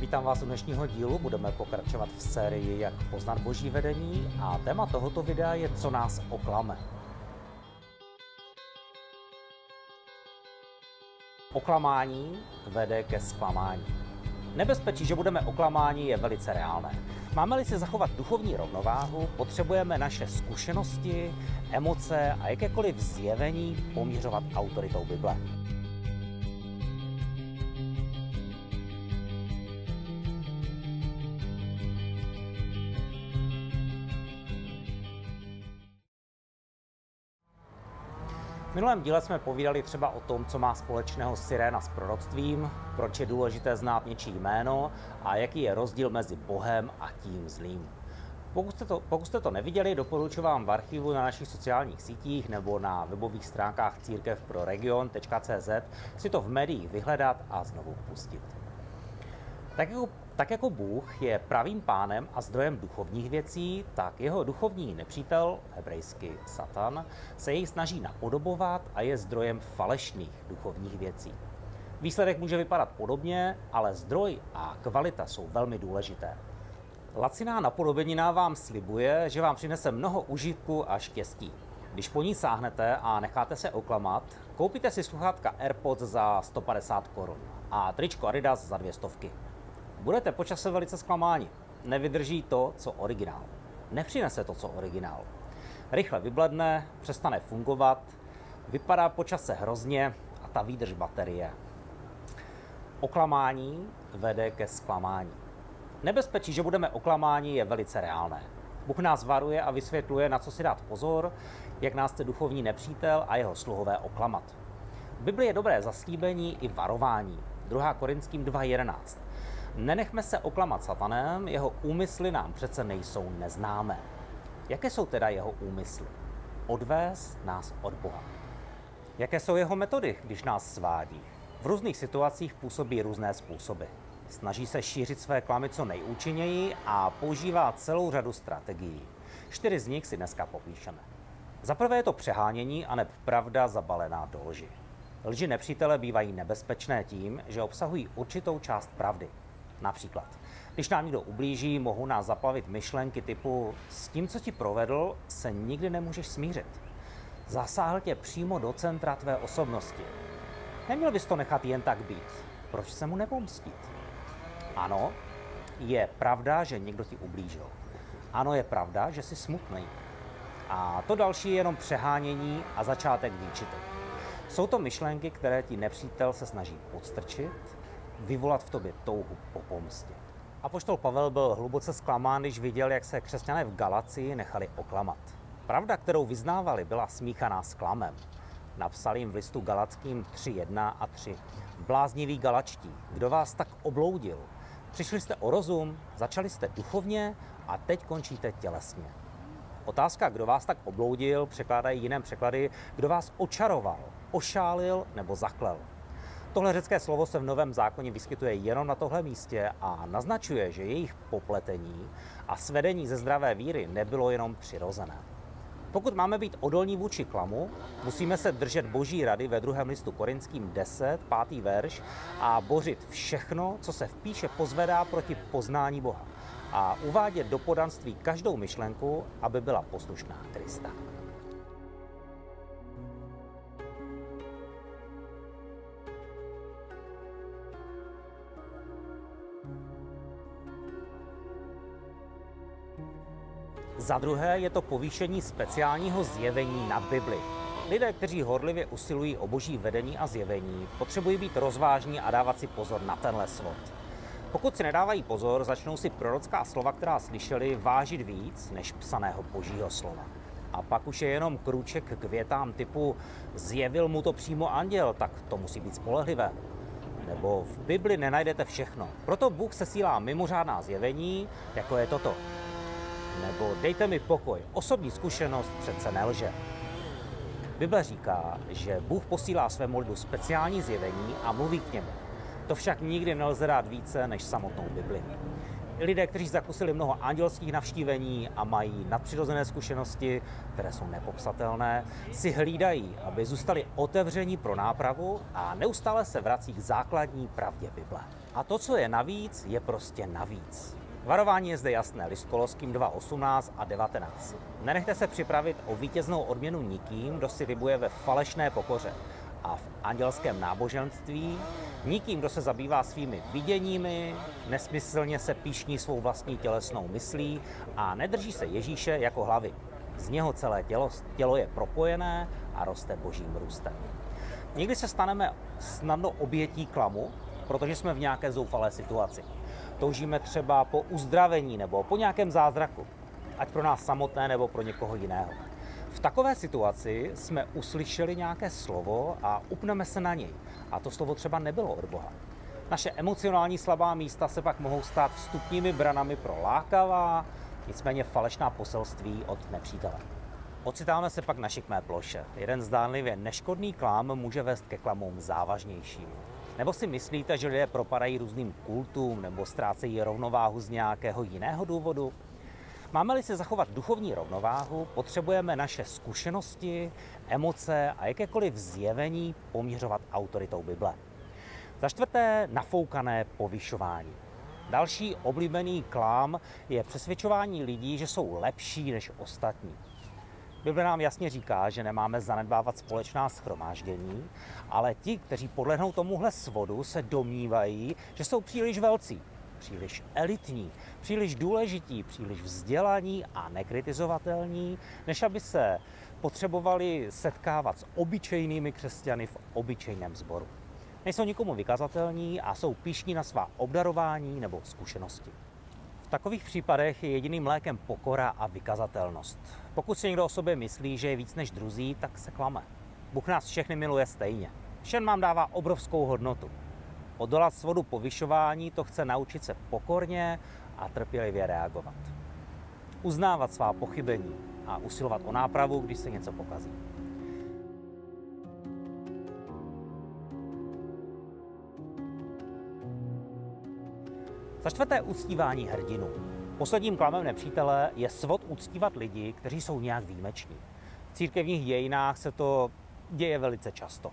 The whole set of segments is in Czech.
Vítám vás u dnešního dílu, budeme pokračovat v sérii Jak poznat boží vedení a téma tohoto videa je Co nás oklame. Oklamání vede ke zklamání. Nebezpečí, že budeme oklamáni, je velice reálné. Máme-li si zachovat duchovní rovnováhu, potřebujeme naše zkušenosti, emoce a jakékoliv zjevení poměřovat autoritou Bible. V minulém díle jsme povídali třeba o tom, co má společného Siréna s proroctvím, proč je důležité znát něčí jméno a jaký je rozdíl mezi Bohem a tím zlým. Pokud jste, to, pokud jste to neviděli, doporučuji vám v archivu na našich sociálních sítích nebo na webových stránkách církev pro region.cz si to v médiích vyhledat a znovu pustit. Tak jako, tak jako Bůh je pravým pánem a zdrojem duchovních věcí, tak jeho duchovní nepřítel, hebrejsky Satan, se jej snaží napodobovat a je zdrojem falešných duchovních věcí. Výsledek může vypadat podobně, ale zdroj a kvalita jsou velmi důležité. Laciná napodobenina vám slibuje, že vám přinese mnoho užitku a štěstí. Když po ní sáhnete a necháte se oklamat, koupíte si sluchátka AirPods za 150 korun a tričko Adidas za dvě stovky. Budete počase velice zklamáni. Nevydrží to, co originál. Nepřinese to, co originál. Rychle vybledne, přestane fungovat, vypadá počase hrozně a ta výdrž baterie. Oklamání vede ke zklamání. Nebezpečí, že budeme oklamáni, je velice reálné. Bůh nás varuje a vysvětluje, na co si dát pozor, jak nás chce duchovní nepřítel a jeho sluhové oklamat. V Bibli je dobré zaslíbení i varování. 2. Korinským 2.11. Nenechme se oklamat satanem, jeho úmysly nám přece nejsou neznámé. Jaké jsou teda jeho úmysly? Odvést nás od Boha. Jaké jsou jeho metody, když nás svádí? V různých situacích působí různé způsoby. Snaží se šířit své klamy co nejúčinněji a používá celou řadu strategií. Čtyři z nich si dneska popíšeme. Za prvé je to přehánění a neb pravda zabalená do lži. Lži nepřítele bývají nebezpečné tím, že obsahují určitou část pravdy. Například, když nám někdo ublíží, mohou nás zaplavit myšlenky typu s tím, co ti provedl, se nikdy nemůžeš smířit. Zasáhl tě přímo do centra tvé osobnosti. Neměl bys to nechat jen tak být. Proč se mu nepomstit? Ano, je pravda, že někdo ti ublížil. Ano, je pravda, že jsi smutný. A to další je jenom přehánění a začátek výčity. Jsou to myšlenky, které ti nepřítel se snaží podstrčit, vyvolat v tobě touhu po pomstě. A poštol Pavel byl hluboce zklamán, když viděl, jak se křesťané v Galacii nechali oklamat. Pravda, kterou vyznávali, byla smíchaná s klamem. Napsal jim v listu Galackým 3.1 a 3. Blázniví galačtí, kdo vás tak obloudil? Přišli jste o rozum, začali jste duchovně a teď končíte tělesně. Otázka, kdo vás tak obloudil, překládají jiné překlady, kdo vás očaroval, ošálil nebo zaklel. Tohle řecké slovo se v Novém zákoně vyskytuje jenom na tohle místě a naznačuje, že jejich popletení a svedení ze zdravé víry nebylo jenom přirozené. Pokud máme být odolní vůči klamu, musíme se držet boží rady ve druhém listu Korinským 10, 5. verš a bořit všechno, co se v píše pozvedá proti poznání Boha a uvádět do podanství každou myšlenku, aby byla poslušná Krista. Za druhé je to povýšení speciálního zjevení na Bibli. Lidé, kteří horlivě usilují o boží vedení a zjevení, potřebují být rozvážní a dávat si pozor na tenhle svod. Pokud si nedávají pozor, začnou si prorocká slova, která slyšeli, vážit víc než psaného božího slova. A pak už je jenom krůček k větám typu zjevil mu to přímo anděl, tak to musí být spolehlivé. Nebo v Bibli nenajdete všechno. Proto Bůh sesílá mimořádná zjevení, jako je toto nebo dejte mi pokoj, osobní zkušenost přece nelže. Bible říká, že Bůh posílá svému lidu speciální zjevení a mluví k němu. To však nikdy nelze dát více než samotnou Bibli. Lidé, kteří zakusili mnoho andělských navštívení a mají nadpřirozené zkušenosti, které jsou nepopsatelné, si hlídají, aby zůstali otevření pro nápravu a neustále se vrací k základní pravdě Bible. A to, co je navíc, je prostě navíc. Varování je zde jasné, list Koloským 2.18 a 19. Nenechte se připravit o vítěznou odměnu nikým, kdo si rybuje ve falešné pokoře a v andělském náboženství, nikým, kdo se zabývá svými viděními, nesmyslně se píšní svou vlastní tělesnou myslí a nedrží se Ježíše jako hlavy. Z něho celé tělo, tělo je propojené a roste božím růstem. Někdy se staneme snadno obětí klamu, protože jsme v nějaké zoufalé situaci. Toužíme třeba po uzdravení nebo po nějakém zázraku, ať pro nás samotné nebo pro někoho jiného. V takové situaci jsme uslyšeli nějaké slovo a upneme se na něj. A to slovo třeba nebylo od Boha. Naše emocionální slabá místa se pak mohou stát vstupními branami pro lákavá, nicméně falešná poselství od nepřítele. Ocitáme se pak na šikmé ploše. Jeden zdánlivě neškodný klám může vést ke klamům závažnějším. Nebo si myslíte, že lidé propadají různým kultům nebo ztrácejí rovnováhu z nějakého jiného důvodu? Máme-li si zachovat duchovní rovnováhu, potřebujeme naše zkušenosti, emoce a jakékoliv zjevení poměřovat autoritou Bible. Za čtvrté, nafoukané povyšování. Další oblíbený klám je přesvědčování lidí, že jsou lepší než ostatní. Bible nám jasně říká, že nemáme zanedbávat společná schromáždění, ale ti, kteří podlehnou tomuhle svodu, se domnívají, že jsou příliš velcí, příliš elitní, příliš důležití, příliš vzdělaní a nekritizovatelní, než aby se potřebovali setkávat s obyčejnými křesťany v obyčejném sboru. Nejsou nikomu vykazatelní a jsou píšní na svá obdarování nebo zkušenosti. V takových případech je jediným lékem pokora a vykazatelnost. Pokud si někdo o sobě myslí, že je víc než druzí, tak se klame. Bůh nás všechny miluje stejně. Všem mám dává obrovskou hodnotu. Odolat svodu povyšování to chce naučit se pokorně a trpělivě reagovat. Uznávat svá pochybení a usilovat o nápravu, když se něco pokazí. Za čtvrté uctívání hrdinů. Posledním klamem nepřítele je svod uctívat lidi, kteří jsou nějak výjimeční. V církevních dějinách se to děje velice často.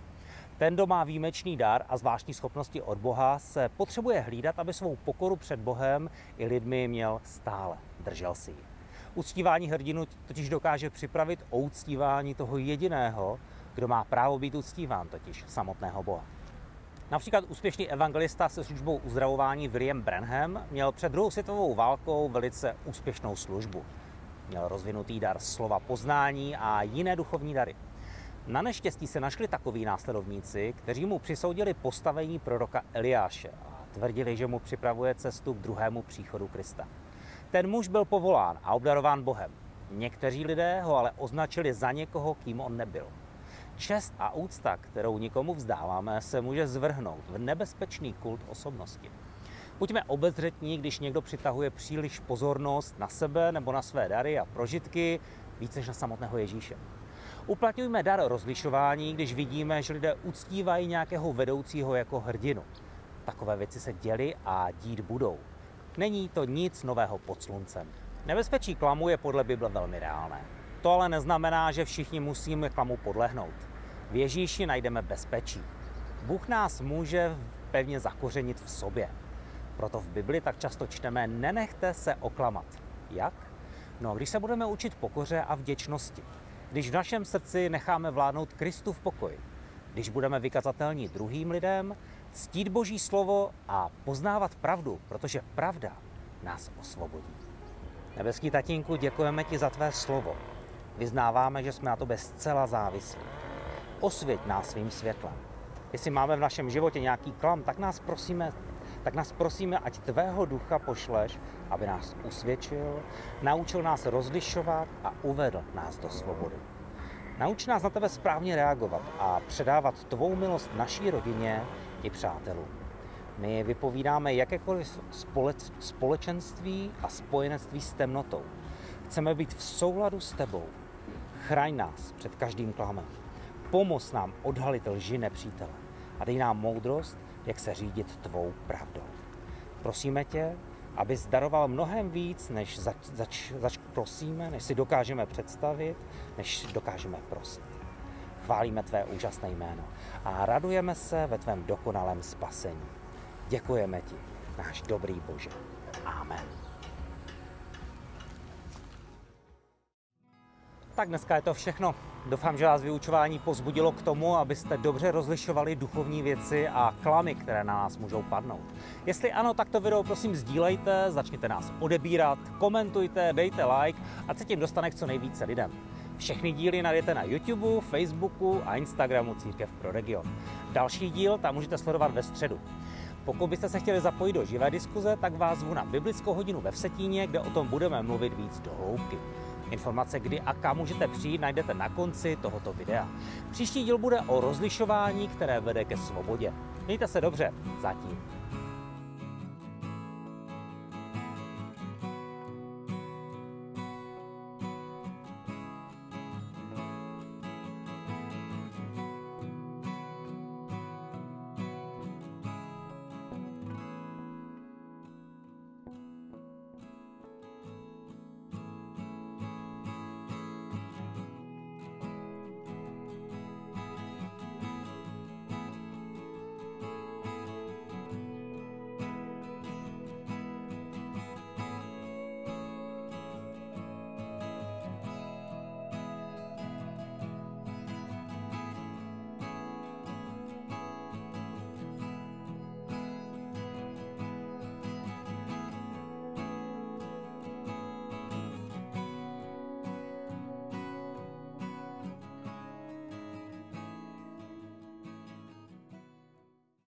Ten, kdo má výjimečný dar a zvláštní schopnosti od Boha, se potřebuje hlídat, aby svou pokoru před Bohem i lidmi měl stále. Držel si ji. Uctívání hrdinu totiž dokáže připravit o uctívání toho jediného, kdo má právo být uctíván, totiž samotného Boha. Například úspěšný evangelista se službou uzdravování William Branham měl před druhou světovou válkou velice úspěšnou službu. Měl rozvinutý dar slova poznání a jiné duchovní dary. Na neštěstí se našli takoví následovníci, kteří mu přisoudili postavení proroka Eliáše a tvrdili, že mu připravuje cestu k druhému příchodu Krista. Ten muž byl povolán a obdarován Bohem. Někteří lidé ho ale označili za někoho, kým on nebyl. Čest a úcta, kterou nikomu vzdáváme, se může zvrhnout v nebezpečný kult osobnosti. Buďme obezřetní, když někdo přitahuje příliš pozornost na sebe nebo na své dary a prožitky více než na samotného Ježíše. Uplatňujme dar rozlišování, když vidíme, že lidé uctívají nějakého vedoucího jako hrdinu. Takové věci se děly a dít budou. Není to nic nového pod sluncem. Nebezpečí klamu je podle Bible velmi reálné. To ale neznamená, že všichni musíme klamu podlehnout. V Ježíši najdeme bezpečí. Bůh nás může pevně zakořenit v sobě. Proto v Bibli tak často čteme nenechte se oklamat. Jak? No, když se budeme učit pokoře a vděčnosti. Když v našem srdci necháme vládnout Kristu v pokoji. Když budeme vykazatelní druhým lidem, ctít Boží slovo a poznávat pravdu, protože pravda nás osvobodí. Nebeský tatínku, děkujeme ti za tvé slovo. Vyznáváme, že jsme na tobě zcela závislí. Osvěť nás svým světlem. Jestli máme v našem životě nějaký klam, tak nás prosíme, tak nás prosíme, ať tvého ducha pošleš, aby nás usvědčil, naučil nás rozlišovat a uvedl nás do svobody. Nauč nás na tebe správně reagovat a předávat tvou milost naší rodině i přátelům. My vypovídáme jakékoliv společenství a spojenectví s temnotou. Chceme být v souladu s tebou. Chraň nás před každým klamem. Pomoz nám odhalit lži nepřítele a dej nám moudrost, jak se řídit tvou pravdou. Prosíme tě, aby zdaroval mnohem víc, než zač, zač, zač prosíme, než si dokážeme představit, než dokážeme prosit. Chválíme tvé úžasné jméno a radujeme se ve tvém dokonalém spasení. Děkujeme ti, náš dobrý Bože. Amen. Tak dneska je to všechno. Doufám, že vás vyučování pozbudilo k tomu, abyste dobře rozlišovali duchovní věci a klamy, které na nás můžou padnout. Jestli ano, tak to video prosím sdílejte, začněte nás odebírat, komentujte, dejte like a se tím dostane k co nejvíce lidem. Všechny díly najdete na YouTube, Facebooku a Instagramu Církev pro region. Další díl tam můžete sledovat ve středu. Pokud byste se chtěli zapojit do živé diskuze, tak vás zvu na biblickou hodinu ve Vsetíně, kde o tom budeme mluvit víc do hloubky. Informace, kdy a kam můžete přijít, najdete na konci tohoto videa. Příští díl bude o rozlišování, které vede ke svobodě. Mějte se dobře, zatím.